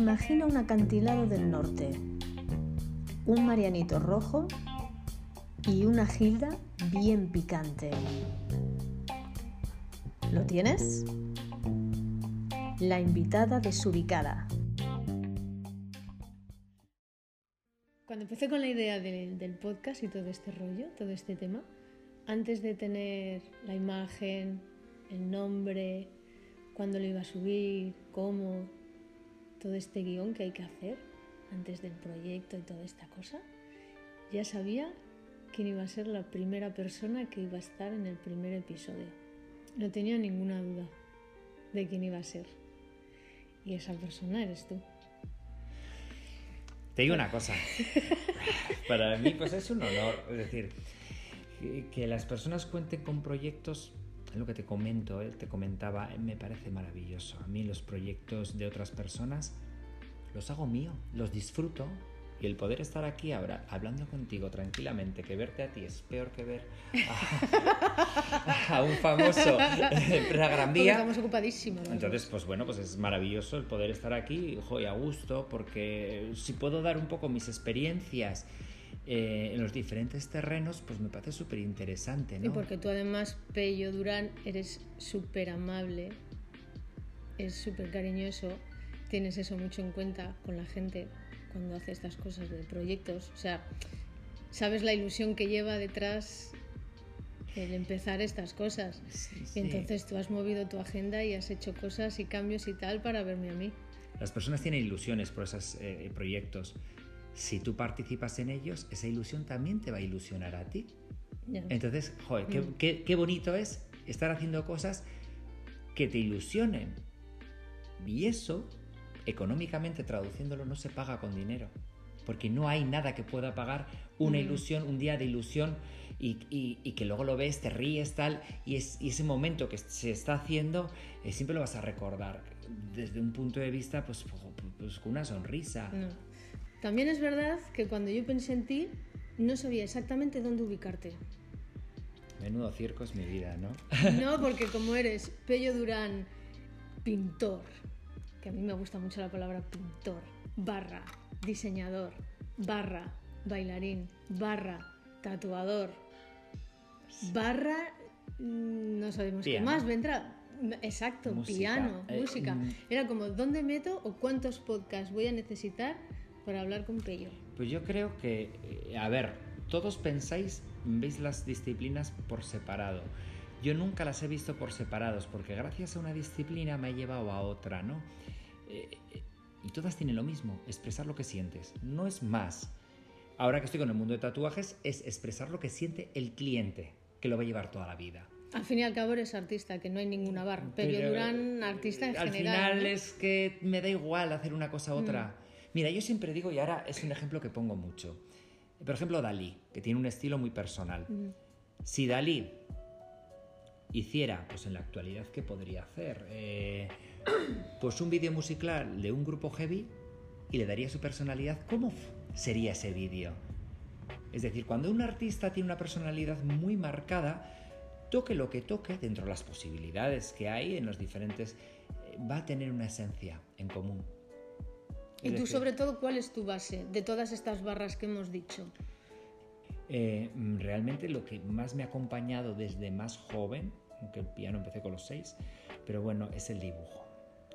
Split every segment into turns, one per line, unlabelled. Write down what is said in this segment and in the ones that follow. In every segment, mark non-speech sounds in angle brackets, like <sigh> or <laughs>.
Imagina un acantilado del norte, un marianito rojo y una gilda bien picante. ¿Lo tienes? La invitada desubicada. Cuando empecé con la idea del, podcast y todo este rollo, todo este tema, antes de tener la imagen, el nombre, cuándo lo iba a subir, cómo, todo este guion que hay que hacer antes del proyecto y toda esta cosa, ya sabía quién iba a ser la primera persona que iba a estar en el primer episodio. No tenía ninguna duda de quién iba a ser. Y esa persona eres tú.
Te digo una cosa. <laughs> Para mí, pues es un honor. Es decir, que las personas cuenten con proyectos lo que te comento, eh, te comentaba, eh, me parece maravilloso. A mí los proyectos de otras personas los hago mío, los disfruto. Y el poder estar aquí ahora hablando contigo tranquilamente, que verte a ti es peor que ver a, <laughs> un famoso la Gran Vía.
Estamos ocupadísimos.
Entonces, pues bueno, pues es maravilloso el poder estar aquí, y a gusto, porque si puedo dar un poco mis experiencias eh, en los diferentes terrenos, pues me parece súper interesante. ¿no?
Y porque tú además, Pello Durán, eres súper amable, es súper cariñoso, tienes eso mucho en cuenta con la gente cuando hace estas cosas de proyectos. O sea, sabes la ilusión que lleva detrás el empezar estas cosas. entonces tú has movido tu agenda y has hecho cosas y cambios y tal para verme a mí.
Las personas tienen ilusiones por esos eh, proyectos si tú participas en ellos, esa ilusión también te va a ilusionar a ti. Entonces, joder, mm. qué, bonito es estar haciendo cosas que te ilusionen. Y eso, económicamente traduciéndolo, no se paga con dinero. Porque no hay nada que pueda pagar una mm. ilusión, un día de ilusión y, que luego lo ves, te ríes, tal, y, es, ese momento que se está haciendo, eh, siempre lo vas a recordar desde un punto de vista, pues, pues con una sonrisa.
También es verdad que cuando yo pensé en ti, no sabía exactamente dónde ubicarte.
Menudo circo es mi vida, ¿no?
No, porque como eres Pello Durán, pintor, que a mí me gusta mucho la palabra pintor, barra, diseñador, barra, bailarín, barra, tatuador, barra, mm, no sabemos qué más vendrá. Exacto, piano, eh, música. Mm. Era como, ¿dónde meto o cuántos podcasts voy a necesitar para hablar con Pello?
Pues yo creo que, eh, a ver, todos pensáis, veis las disciplinas por separado. Yo nunca las he visto por separados, porque gracias a una disciplina me he llevado a otra, ¿no? Eh, eh, y todas tienen lo mismo, expresar lo que sientes. No es más. Ahora que estoy con el mundo de tatuajes, es expresar lo que siente el cliente, que lo va a llevar toda la vida.
Al fin y al cabo eres artista, que no hay ninguna barra. Pero, Durán, artista en
al
general.
Al final es que me da igual hacer una cosa u otra. Mira, yo siempre digo, y ahora es un ejemplo que pongo mucho, por ejemplo Dalí, que tiene un estilo muy personal. Si Dalí hiciera, pues en la actualidad, ¿qué podría hacer? Eh, pues un vídeo musical de un grupo heavy y le daría su personalidad, ¿cómo sería ese vídeo? Es decir, cuando un artista tiene una personalidad muy marcada, toque lo que toque, dentro de las posibilidades que hay en los diferentes, eh, va a tener una esencia en común.
¿Y tú sobre todo cuál es tu base de todas estas barras que hemos dicho?
Eh, mm, realmente lo que más me ha acompañado desde más joven, aunque el piano empecé con los seis, pero bueno, es el dibujo.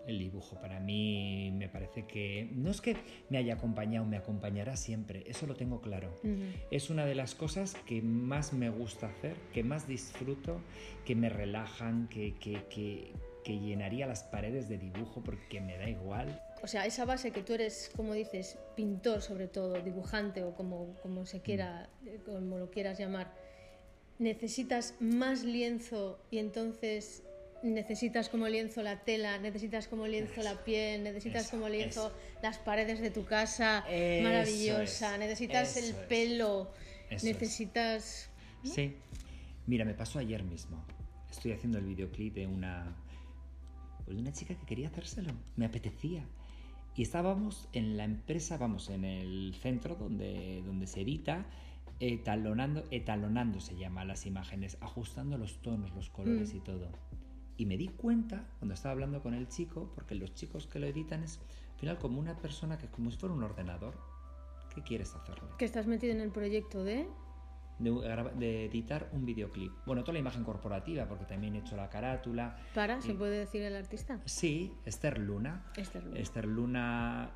El dibujo para mí me parece que no es que me haya acompañado, me acompañará siempre, eso lo tengo claro. Es una de las cosas que más me gusta hacer, que más disfruto, que me relajan, que, que, que, que llenaría las paredes de dibujo porque me da igual
o sea, esa base que tú eres, como dices, pintor sobre todo, dibujante o como, como se quiera, como lo quieras llamar, necesitas más lienzo y entonces necesitas como lienzo la tela, necesitas como lienzo la piel, necesitas como lienzo las paredes de tu casa maravillosa, necesitas el pelo, necesitas...
Sí. Mira, me pasó ayer mismo. Estoy haciendo el videoclip de una, de una chica que quería hacérselo. Me apetecía. Y estábamos en la empresa, vamos, en el centro donde, donde se edita, etalonando, etalonando se llama las imágenes, ajustando los tonos, los colores mm. y todo. Y me di cuenta cuando estaba hablando con el chico, porque los chicos que lo editan es Al final, como una persona que es como si fuera un ordenador, ¿qué quieres hacerle?
Que estás metido en el proyecto de...
De, editar un videoclip. Bueno, toda la imagen corporativa, porque también he hecho la carátula.
¿Para? ¿Se puede decir el artista?
Sí, Esther Luna.
Esther Luna.
Esther Luna,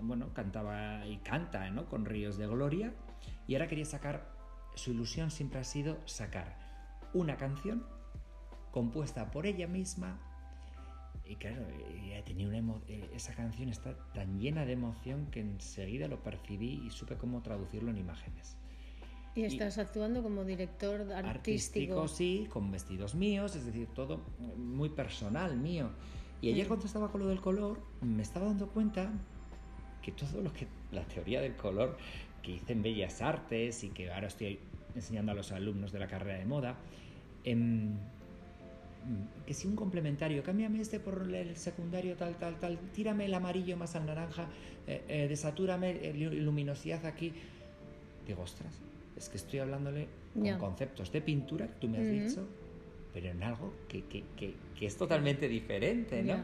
bueno, cantaba y canta, ¿no? Con Ríos de Gloria. Y ahora quería sacar, su ilusión siempre ha sido sacar una canción compuesta por ella misma y claro, tenía una eh, esa canción está tan llena de emoción que enseguida lo percibí y supe cómo traducirlo en imágenes.
Y estás actuando como director artístico. Artístico,
sí, con vestidos míos, es decir, todo muy personal mío. Y ayer mm. cuando estaba con lo del color, me estaba dando cuenta que todo lo que, la teoría del color que hice en Bellas Artes y que ahora estoy enseñando a los alumnos de la carrera de moda, em, que si un complementario, cámbiame este por el secundario tal, tal, tal, tírame el amarillo más al naranja, eh, eh, desatúrame luminosidad aquí. Digo, ostras, es que estoy hablándole con conceptos de pintura que tú me has dicho, pero en algo que, que, que, es totalmente diferente, ¿no?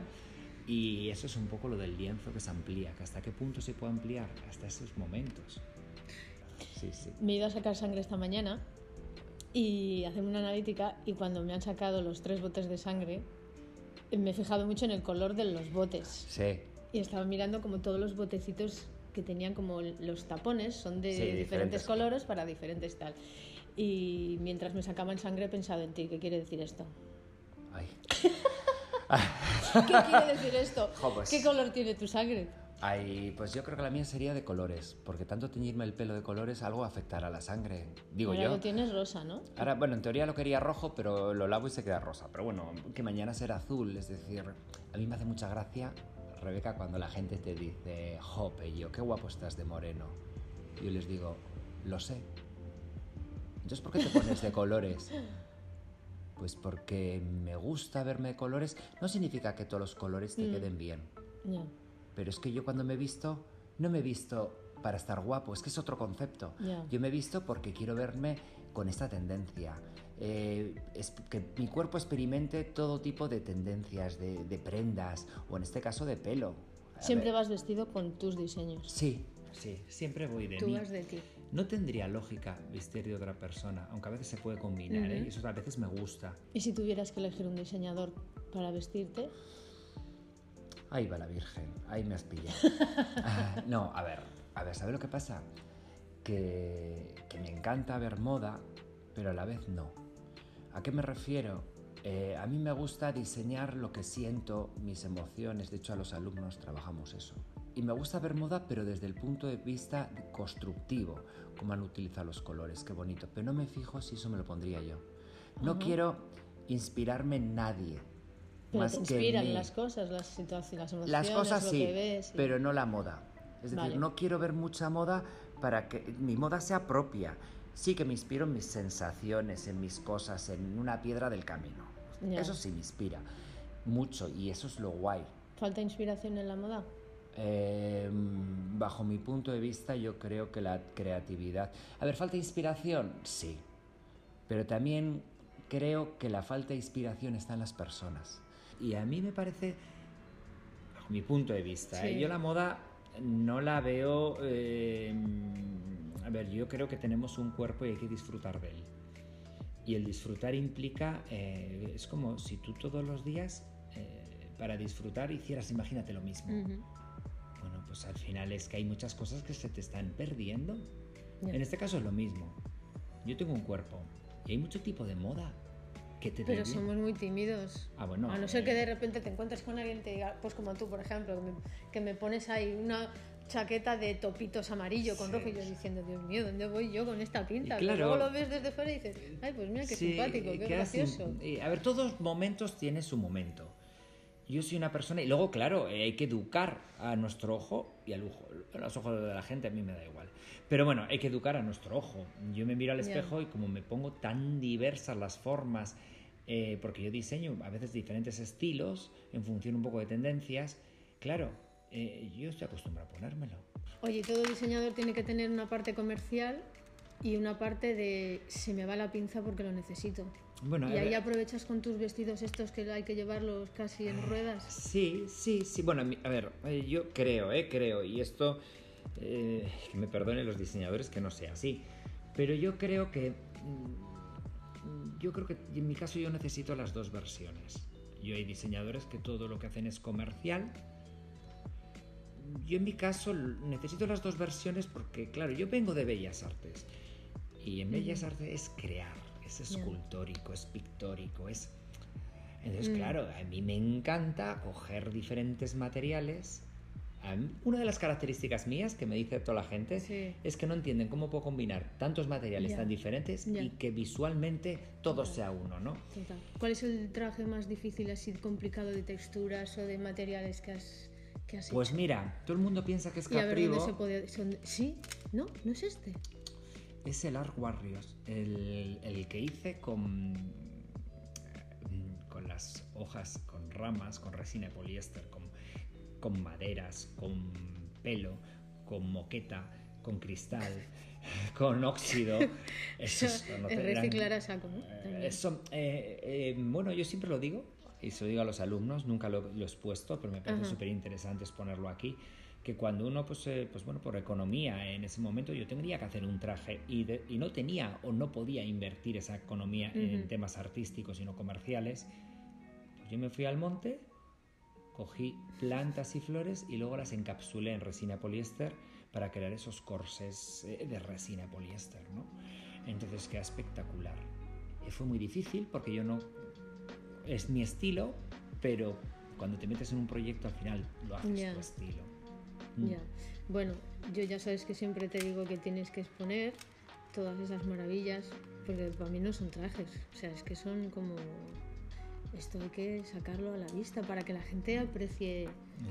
Y eso es un poco lo del lienzo que se amplía, que hasta qué punto se puede ampliar, hasta esos momentos. Sí, sí.
Me he ido a sacar sangre esta mañana y hacerme una analítica y cuando me han sacado los tres botes de sangre, me he fijado mucho en el color de los botes.
Sí.
Y estaba mirando como todos los botecitos que tenían como los tapones, son de diferentes, colores para diferentes tal. Y mientras me sacaban sangre he pensado en ti, ¿qué quiere decir esto?
Ay. <laughs>
¿Qué quiere decir esto? <laughs>
Pues
¿Qué color tiene tu sangre?
Ay, pues yo creo que la mía sería de colores, porque tanto teñirme el pelo de colores algo afectará a la sangre, digo
Ahora
yo.
lo tienes rosa, ¿no?
Ahora, bueno, en teoría lo quería rojo, pero lo lavo y se queda rosa. Pero bueno, que mañana será azul, es decir, a mí me hace mucha gracia, Rebeca, cuando la gente te dice, jope, yo, qué guapo estás de moreno. Yo les digo, lo sé. Entonces, ¿por qué te pones de colores? Pues porque me gusta verme de colores. No significa que todos los colores te mm. queden bien. Pero es que yo cuando me he visto, no me he visto para estar guapo, es que es otro concepto. Yo me he visto porque quiero verme con esta tendencia. Eh, es que mi cuerpo experimente todo tipo de tendencias, de, prendas, o en este caso de pelo.
siempre vas vestido con tus diseños.
Sí, sí, siempre voy de
Tú vas de ti.
No tendría lógica vestir de otra persona, aunque a veces se puede combinar, ¿eh? y eso a veces me gusta.
¿Y si tuvieras que elegir un diseñador para vestirte?
Ahí va la Virgen, ahí me has pillado. <laughs> Ah, no, a ver, a ver, ¿sabes lo que pasa? Que, me encanta ver moda, pero a la vez no. ¿A qué me refiero? Eh, a mí me gusta diseñar lo que siento, mis emociones, de hecho a los alumnos trabajamos eso. Y me gusta ver moda, pero desde el punto de vista constructivo, cómo han utilizado los colores, qué bonito. Pero no me fijo si eso me lo pondría yo. No quiero inspirarme en nadie,
pero te inspiran las cosas, las situaciones, las emociones,
las cosas
lo
sí,
que ves.
pero no la moda. Es decir, no quiero ver mucha moda para que mi moda sea propia. Sí que me inspiro en mis sensaciones, en mis cosas, en una piedra del camino. Eso sí me inspira mucho y eso es lo guay.
¿Falta inspiración en la moda?
Em, bajo mi punto de vista, yo creo que la creatividad. A ver, ¿falta inspiración? Sí. Pero también creo que la falta de inspiración está en las personas. Y a mí me parece, bajo mi punto de vista, ¿eh? yo la moda no la veo... Eh, a ver, yo creo que tenemos un cuerpo y hay que disfrutar de él. Y el disfrutar implica, eh, es como si tú todos los días para disfrutar hicieras, imagínate lo mismo. Bueno, pues al final es que hay muchas cosas que se te están perdiendo. En este caso es lo mismo. Yo tengo un cuerpo y hay mucho tipo de moda
pero somos muy tímidos.
Ah, bueno.
A no ser que de repente te encuentres con alguien te diga, pues como tú, por ejemplo, que me, pones ahí una chaqueta de topitos amarillo con rojo y yo diciendo, Dios mío, ¿dónde voy yo con esta pinta?
Claro,
luego lo ves desde fuera y dices, ay, pues mira qué simpático, qué gracioso.
a ver, todos momentos tienen su momento. Yo soy una persona, y luego, claro, eh, hay que educar a nuestro ojo y al ojo. A los ojos de la gente a mí me da igual. Pero bueno, hay que educar a nuestro ojo. Yo me miro al espejo y como me pongo tan diversas las formas, eh, porque yo diseño a veces diferentes estilos en función un poco de tendencias, claro, eh, yo estoy acostumbrado a ponérmelo.
Oye, ¿todo diseñador tiene que tener una parte comercial y una parte de se me va la pinza porque lo necesito. Bueno, y ahí aprovechas con tus vestidos estos que hay que llevarlos casi en ruedas.
Sí, sí, sí. Bueno, a ver, eh, yo creo, eh, creo, y esto, eh, que me perdonen los diseñadores que no sea así, pero yo creo que, mm, yo creo que en mi caso yo necesito las dos versiones. Yo hay diseñadores que todo lo que hacen es comercial. Yo en mi caso necesito las dos versiones porque, claro, yo vengo de Bellas Artes y en Bellas Artes es crear, es escultórico, es pictórico, es... Entonces, mm. claro, a mí me encanta coger diferentes materiales. una de las características mías que me dice toda la gente es que no entienden cómo puedo combinar tantos materiales tan diferentes y que visualmente todo sea uno, ¿no?
¿Cuál es el traje más difícil, así complicado de texturas o de materiales que has, que
Pues mira, todo el mundo piensa que es Caprivo.
se puede... ¿Sí? ¿No? ¿No es este?
Es el Art Warriors, el, que hice con, con las hojas, con ramas, con resina de poliéster, con, con maderas, con pelo, con moqueta, con cristal, <laughs> con óxido. <laughs>
Eso, es reciclar a saco, ¿no?
Eh, eh, eh, bueno, yo siempre lo digo, y se lo digo a los alumnos, nunca lo, he expuesto, pero me parece súper interesante exponerlo aquí que cuando uno, pues, eh, pues bueno, por economía en ese momento yo tendría que hacer un traje y, y no tenía o no podía invertir esa economía en temas artísticos y no comerciales, pues yo me fui al monte, cogí plantas y flores y luego las encapsulé en resina poliéster para crear esos corsés eh, de resina poliéster, ¿no? Entonces queda espectacular. Y fue muy difícil porque yo no... Es mi estilo, pero cuando te metes en un proyecto al final lo haces tu estilo.
Mm. Ya. Bueno, yo ya sabes que siempre te digo que tienes que exponer todas esas maravillas, porque para mí no son trajes, o sea, es que son como esto hay que sacarlo a la vista para que la gente aprecie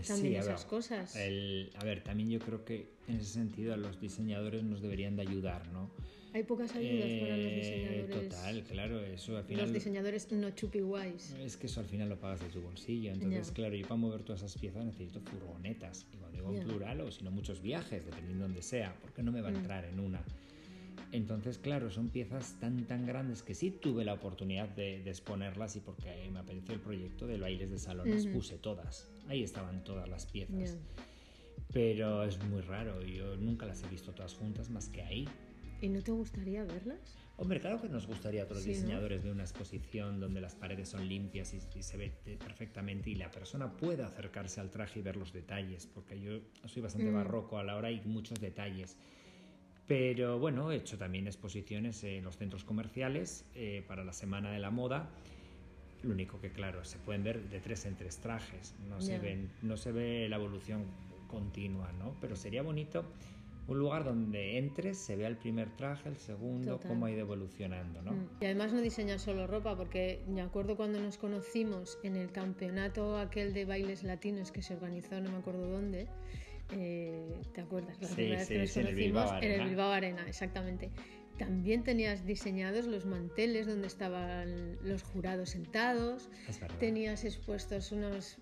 también esas cosas.
a ver, también yo creo que en ese sentido los diseñadores nos deberían de ayudar, ¿no?
Hay pocas ayudas para los eh, diseñadores.
Total, claro, eso al
final... Los diseñadores no chupi guays.
Es que eso al final lo pagas de tu bolsillo, entonces claro, yo para mover todas esas piezas necesito furgonetas, y cuando digo en plural o si no muchos viajes, dependiendo de donde sea, porque no me va a mm. entrar en una. Entonces, claro, son piezas tan tan grandes que sí tuve la oportunidad de, exponerlas y porque me apareció el proyecto de bailes de salón, las puse todas. Ahí estaban todas las piezas. Pero es muy raro, yo nunca las he visto todas juntas más que ahí.
¿Y no te gustaría verlas?
Hombre, claro que nos gustaría a otros diseñadores de una exposición donde las paredes son limpias y, se ve perfectamente y la persona pueda acercarse al traje y ver los detalles, porque yo soy bastante mm. barroco a la hora y muchos detalles. Pero bueno, he hecho también exposiciones en los centros comerciales eh, para la Semana de la Moda. Lo único que, claro, se pueden ver de tres en tres trajes. No, se, ven, no se ve la evolución continua, ¿no? Pero sería bonito un lugar donde entres, se vea el primer traje, el segundo, cómo ha ido evolucionando, ¿no? Mm.
Y además no diseñas solo ropa, porque me acuerdo cuando nos conocimos en el campeonato aquel de bailes latinos que se organizó, no me acuerdo dónde, eh, ¿te acuerdas? La
sí, sí, vez en el Bilbao Arena.
En el Bilbao Arena, exactamente. También tenías diseñados los manteles donde estaban los jurados sentados. Tenías expuestos unos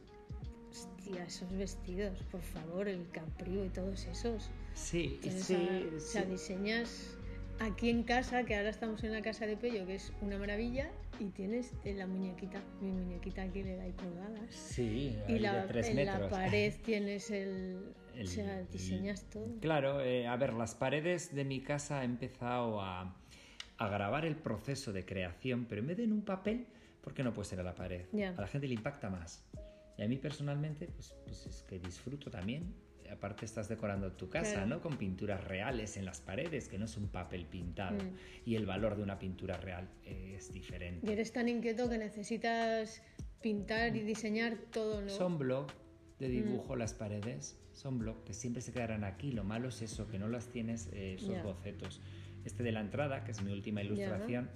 Hostia, esos vestidos, por favor, el caprio y todos esos.
Sí, sí.
O sea, diseñas aquí en casa, que ahora estamos en la casa de Pello, que es una maravilla, y tienes la muñequita, mi muñequita aquí le da ahí colgada.
Sí,
y la, en la pared <laughs> tienes el, o sea, diseñas todo.
Claro, eh, a ver, las paredes de mi casa he empezado a, a, grabar el proceso de creación, pero en vez de en un papel, ¿por qué no puede ser a la pared? A la gente le impacta más. Y a mí personalmente, pues, pues es que disfruto también. Aparte estás decorando tu casa, ¿no? Con pinturas reales en las paredes, que no es un papel pintado. Mm. Y el valor de una pintura real es diferente.
Y eres tan inquieto que necesitas pintar y diseñar todo, ¿no?
Son blog de dibujo mm. las paredes, son blog que siempre se quedarán aquí. Lo malo es eso, que no las tienes eh, esos bocetos. Este de la entrada, que es mi última ilustración,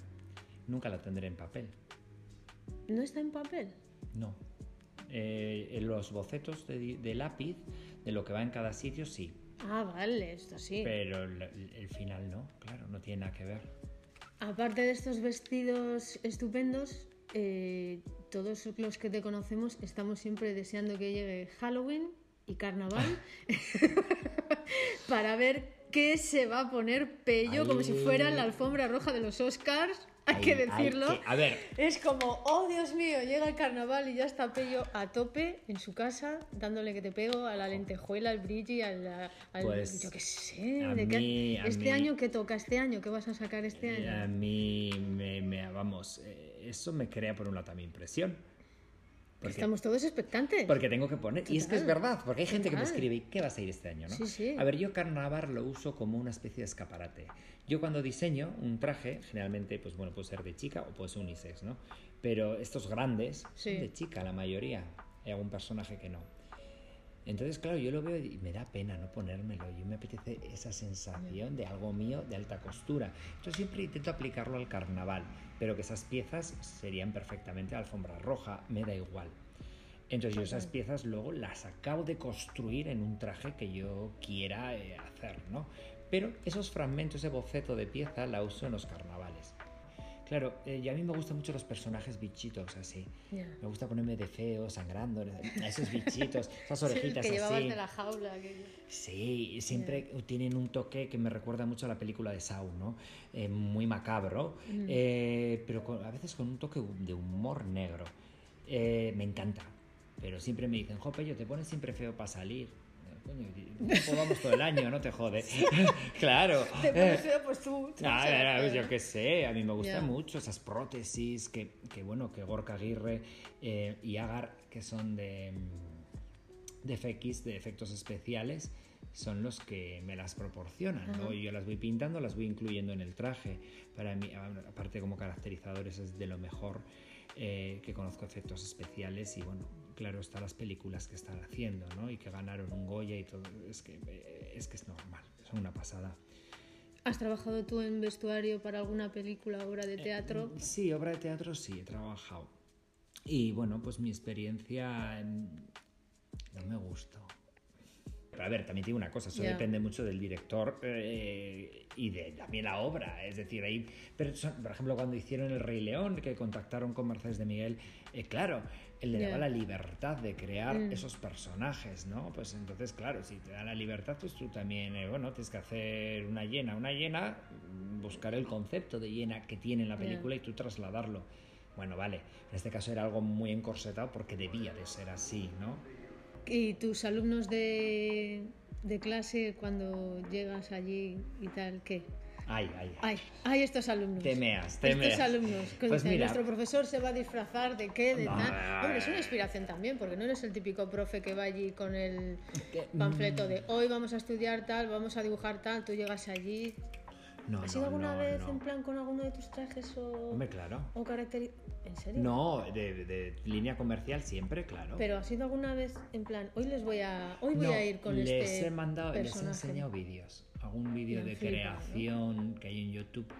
nunca lo tendré en papel.
¿No está en papel?
No. Eh, los bocetos de, lápiz de lo que va en cada sitio, sí.
Ah, vale, esto sí.
Pero el, final no, claro, no tiene nada que ver.
Aparte de estos vestidos estupendos, eh, todos los que te conocemos estamos siempre deseando que llegue Halloween y Carnaval <laughs> para ver que se va a poner pello como si fuera la alfombra roja de los Oscars hay que decirlo.
a ver.
Es como, oh Dios mío, llega el carnaval y ya está Pello a tope en su casa, dándole que te pego a la lentejuela, al brilli, al.
pues,
yo qué sé. De este año, ¿qué toca este año? ¿Qué vas a sacar este
eh,
año?
A mí, me, vamos, eh, eso me crea por un lado también presión
Estamos todos expectantes.
Porque tengo que poner. Y es que es verdad, porque hay gente que me escribe, ¿qué vas a ir este año? ¿no?
Sí, sí.
A ver, yo carnaval lo uso como una especie de escaparate. Yo cuando diseño un traje, generalmente, pues bueno, puede ser de chica o puede ser unisex, ¿no? Pero estos grandes son de chica, la mayoría. Hay algún personaje que no. Entonces, claro, yo lo veo y me da pena no ponérmelo. Yo me apetece esa sensación de algo mío de alta costura. Yo siempre intento aplicarlo al carnaval, pero que esas piezas serían perfectamente alfombra roja, me da igual. Entonces yo esas piezas luego las acabo de construir en un traje que yo quiera eh, hacer, ¿no? Pero esos fragmentos, ese boceto de pieza la uso en los carnavales. Claro, eh, y a mí me gustan mucho los personajes bichitos así. Me gusta ponerme de feo, sangrando, esos bichitos, <laughs> esas orejitas
sí,
que
llevabas de la jaula.
Sí, siempre tienen un toque que me recuerda mucho a la película de Saw, ¿no? Eh, muy macabro, mm. eh, pero a veces con un toque de humor negro. me encanta, pero siempre me dicen, Jope, yo te pones siempre feo para salir coño, vamos todo el año, no te jode. <laughs> claro.
Te feo, pues tú.
ah, yo qué sé, a mí me gustan mucho esas prótesis que, que, bueno, que Gorka Aguirre eh, y Agar, que son de, de FX, de efectos especiales, son los que me las proporcionan, ¿no? Y yo las voy pintando, las voy incluyendo en el traje. Para mí, aparte como caracterizadores, es de lo mejor eh, que conozco efectos especiales y bueno, claro está las películas que están haciendo, ¿no? Y que ganaron un Goya y todo. Es que es, que es normal, son una pasada.
¿Has trabajado tú en vestuario para alguna película, obra de teatro?
Eh, sí, obra de teatro sí, he trabajado. Y bueno, pues mi experiencia no me gustó. Pero a ver, también tiene una cosa, eso depende mucho del director eh, y de también la obra. Es decir, ahí, pero por ejemplo, cuando hicieron El Rey León, que contactaron con Mercedes de Miguel, eh, claro, él le daba la libertad de crear mm. esos personajes, ¿no? Pues entonces, claro, si te da la libertad, pues tú también, eh, bueno, tienes que hacer una llena, una llena, buscar el concepto de llena que tiene en la película y tú trasladarlo. Bueno, vale, en este caso era algo muy encorsetado porque debía de ser así, ¿no?
¿Y tus alumnos de, de clase cuando llegas allí y tal, qué?
Ay, ay,
ay. Ay, estos alumnos.
Temeas,
temeas. Estos alumnos. Pues mira, nuestro profesor se va a disfrazar de qué, de tal. Hombre, es una inspiración también, porque no eres el típico profe que va allí con el panfleto de hoy vamos a estudiar tal, vamos a dibujar tal, tú llegas allí,
no,
¿Has ido alguna vez en plan con alguno de tus trajes o,
Hombre, claro.
o carácter... ¿En serio?
No, de, línea comercial siempre, claro.
Pero ¿has ido alguna vez en plan, hoy les voy a, hoy voy a ir con
les
este
he mandado,
personaje.
les he enseñado vídeos, algún vídeo de creación que hay en YouTube.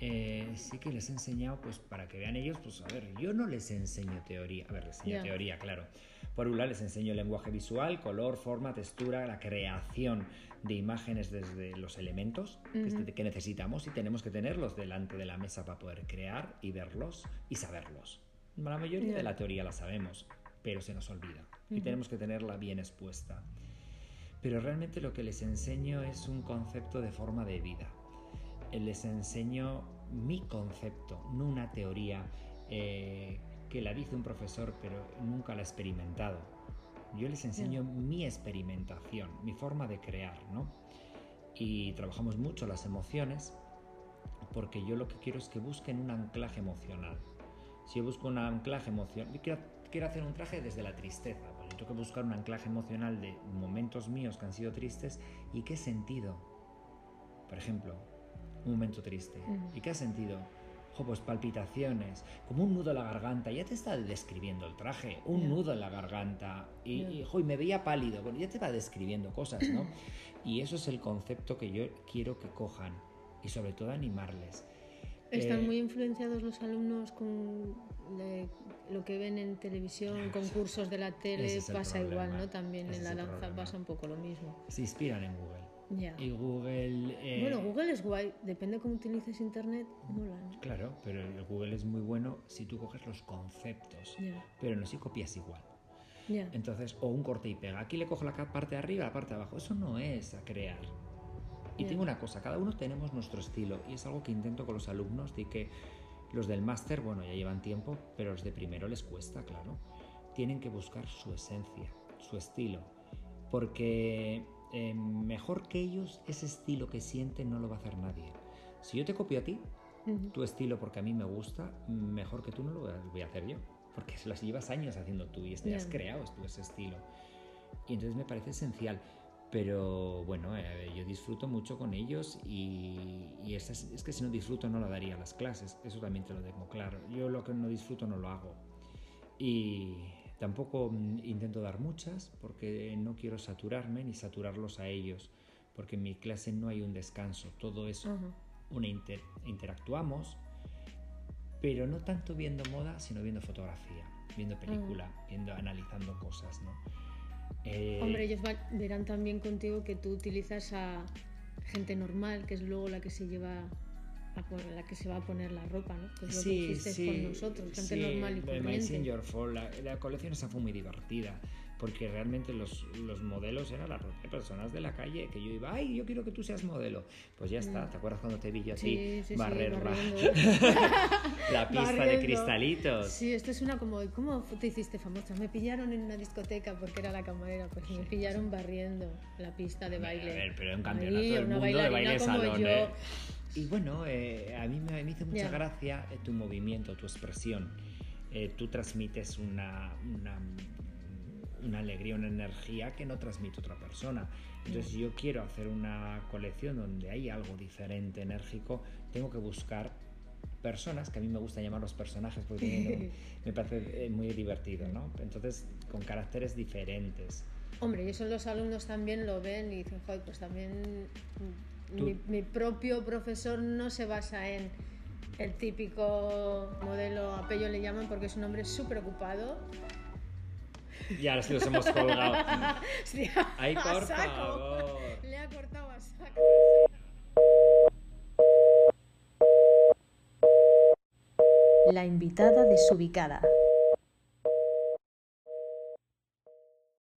Eh, sí que les he enseñado, pues para que vean ellos, pues a ver, yo no les enseño teoría, a ver, les enseño teoría, claro. Por un lado les enseño el lenguaje visual, color, forma, textura, la creación de imágenes desde los elementos que, necesitamos y tenemos que tenerlos delante de la mesa para poder crear y verlos y saberlos. La mayoría de la teoría la sabemos, pero se nos olvida y tenemos que tenerla bien expuesta. Pero realmente lo que les enseño es un concepto de forma de vida. Les enseño mi concepto, no una teoría eh, que la dice un profesor pero nunca la ha experimentado. Yo les enseño mi experimentación, mi forma de crear, ¿no? Y trabajamos mucho las emociones porque yo lo que quiero es que busquen un anclaje emocional. Si yo busco un anclaje emocional, quiero, quiero hacer un traje desde la tristeza, pues yo tengo que buscar un anclaje emocional de momentos míos que han sido tristes y qué sentido. Por ejemplo, un momento triste. ¿Y qué ha sentido? Pues palpitaciones, como un nudo en la garganta, ya te está describiendo el traje, un nudo en la garganta, y, y, me veía pálido, bueno, ya te va describiendo cosas, ¿no? <clears throat> y eso es el concepto que yo quiero que cojan, y sobre todo animarles.
Están eh, muy influenciados los alumnos con lo que ven en televisión, concursos de la tele, pasa igual, ¿no? También en la danza pasa un poco lo mismo.
Se inspiran en Google. Y Google...
Eh, bueno, Google es guay, depende cómo utilices Internet, mola.
Claro, pero el Google es muy bueno si tú coges los conceptos, pero no si copias igual. Entonces, o un corte y pega. Aquí le cojo la parte de arriba, la parte de abajo. Eso no es a crear. Y tengo una cosa, cada uno tenemos nuestro estilo y es algo que intento con los alumnos de que los del máster, bueno, ya llevan tiempo, pero los de primero les cuesta, claro. Tienen que buscar su esencia, su estilo, porque eh, mejor que ellos, ese estilo que sienten no lo va a hacer nadie. Si yo te copio a ti, tu estilo porque a mí me gusta, mejor que tú no lo voy a hacer yo, porque se <laughs> las llevas años haciendo tú y te has creado tú ese estilo. Y entonces me parece esencial. Pero bueno, eh, yo disfruto mucho con ellos y, es, es, que si no disfruto no lo daría a las clases, eso también te lo tengo claro. Yo lo que no disfruto no lo hago. Y tampoco mm, intento dar muchas porque no quiero saturarme ni saturarlos a ellos, porque en mi clase no hay un descanso, todo es una interactuamos, pero no tanto viendo moda, sino viendo fotografía, viendo película, viendo, analizando cosas, ¿no?
Eh, Hombre, ellos verán también contigo que tú utilizas a gente normal, que es luego la que se lleva a la que se va a poner la ropa, ¿no? Que es lo que hiciste con nosotros, gente normal y corriente.
La, la colección esa fue muy divertida porque realmente los, los modelos eran las personas de la calle que yo iba, ay, yo quiero que tú seas modelo. Pues ya está, mm. ¿te acuerdas cuando te vi yo así barrer <laughs> la, pista de cristalitos?
Sí, esto es una como, ¿cómo te hiciste famosa? Me pillaron en una discoteca porque era la camarera, pues me pillaron barriendo la pista de baile.
A ver, pero en campeonato del mundo de baile salón. ¿eh? Y bueno, eh, a mí me, me hizo mucha gracia eh, tu movimiento, tu expresión. tú transmites una, una una alegría, una energía que no transmite otra persona. Entonces, si yo quiero hacer una colección donde hay algo diferente, enérgico, tengo que buscar personas, que a mí me gusta llamar los personajes porque <laughs> me parece eh, muy divertido, ¿no? Entonces, con caracteres diferentes.
Hombre, y eso los alumnos también lo ven y dicen, joder, pues también mi, mi, propio profesor no se basa en el típico modelo, a Pello le llaman porque es un hombre súper ocupado,
y ahora sí los hemos colgado. <laughs> Ahí, por favor.
Le ha cortado a saco.
La invitada desubicada.